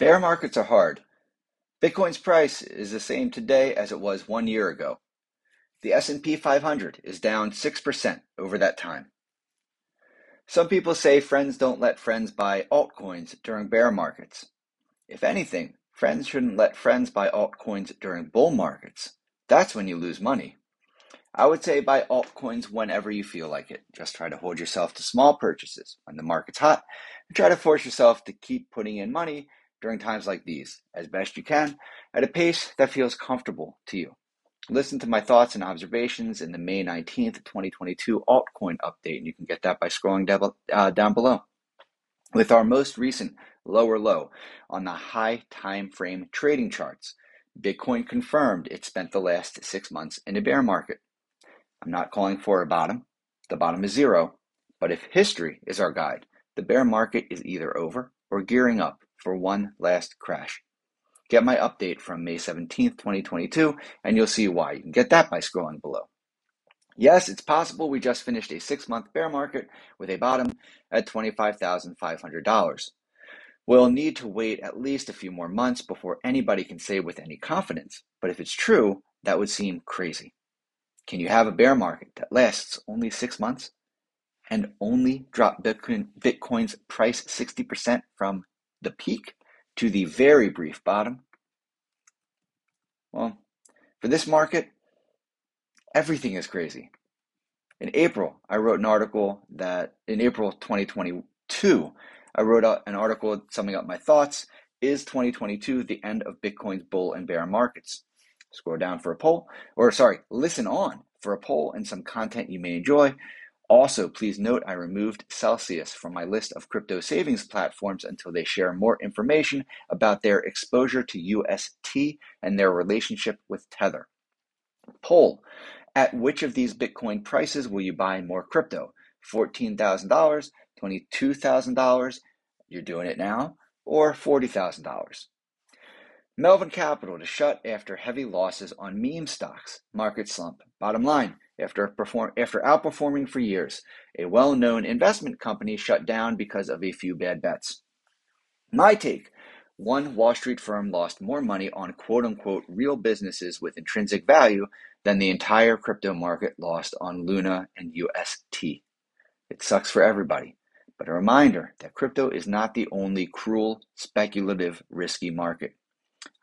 Bear markets are hard. Bitcoin's price is the same today as it was one year ago. The S&P 500 is down 6% over that time. Some people say friends don't let friends buy altcoins during bear markets. If anything, friends shouldn't let friends buy altcoins during bull markets. That's when you lose money. I would say buy altcoins whenever you feel like it. Just try to hold yourself to small purchases when the market's hot and try to force yourself to keep putting in money during times like these as best you can at a pace that feels comfortable to you. Listen to my thoughts and observations in the May 19th, 2022 altcoin update, and you can get that by scrolling down, uh, down below. With our most recent lower low on the high time frame trading charts, Bitcoin confirmed it spent the last six months in a bear market. I'm not calling for a bottom. The bottom is zero. But if history is our guide, the bear market is either over or gearing up for one last crash. Get my update from May 17th, 2022, and you'll see why. You can get that by scrolling below. Yes, it's possible we just finished a six month bear market with a bottom at $25,500. We'll need to wait at least a few more months before anybody can say with any confidence, but if it's true, that would seem crazy. Can you have a bear market that lasts only six months and only drop Bitcoin, Bitcoin's price 60% from the peak to the very brief bottom? Well, for this market, everything is crazy. In April, I wrote an article that in April 2022, I wrote an article summing up my thoughts. Is 2022 the end of Bitcoin's bull and bear markets? Scroll down for a poll, or sorry, listen on for a poll and some content you may enjoy. Also, please note I removed Celsius from my list of crypto savings platforms until they share more information about their exposure to UST and their relationship with Tether. Poll At which of these Bitcoin prices will you buy more crypto? $14,000, $22,000, you're doing it now, or $40,000? Melvin Capital to shut after heavy losses on meme stocks. Market slump. Bottom line, after, perform, after outperforming for years, a well known investment company shut down because of a few bad bets. My take one Wall Street firm lost more money on quote unquote real businesses with intrinsic value than the entire crypto market lost on Luna and UST. It sucks for everybody, but a reminder that crypto is not the only cruel, speculative, risky market.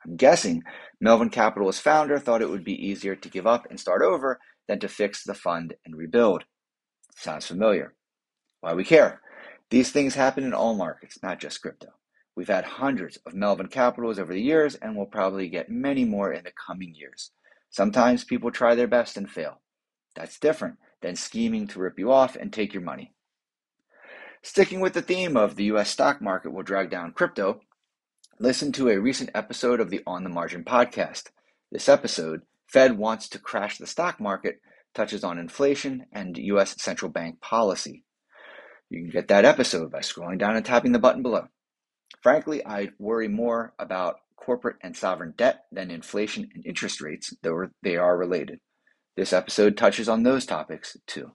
I'm guessing Melvin Capital's founder thought it would be easier to give up and start over than to fix the fund and rebuild. Sounds familiar. Why we care? These things happen in all markets, not just crypto. We've had hundreds of Melvin Capitals over the years, and we'll probably get many more in the coming years. Sometimes people try their best and fail. That's different than scheming to rip you off and take your money. Sticking with the theme of the US stock market will drag down crypto, listen to a recent episode of the On the Margin podcast. This episode Fed wants to crash the stock market touches on inflation and U.S. central bank policy. You can get that episode by scrolling down and tapping the button below. Frankly, I worry more about corporate and sovereign debt than inflation and interest rates, though they are related. This episode touches on those topics too.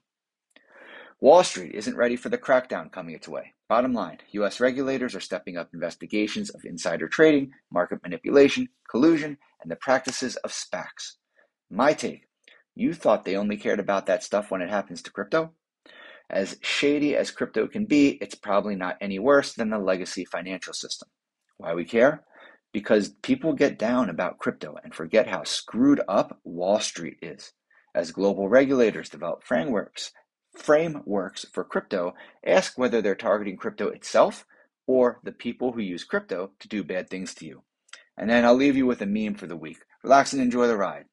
Wall Street isn't ready for the crackdown coming its way. Bottom line U.S. regulators are stepping up investigations of insider trading, market manipulation, collusion, and the practices of SPACs. My take you thought they only cared about that stuff when it happens to crypto? As shady as crypto can be, it's probably not any worse than the legacy financial system. Why we care? Because people get down about crypto and forget how screwed up Wall Street is. As global regulators develop frameworks, frameworks for crypto, ask whether they're targeting crypto itself or the people who use crypto to do bad things to you. And then I'll leave you with a meme for the week. Relax and enjoy the ride.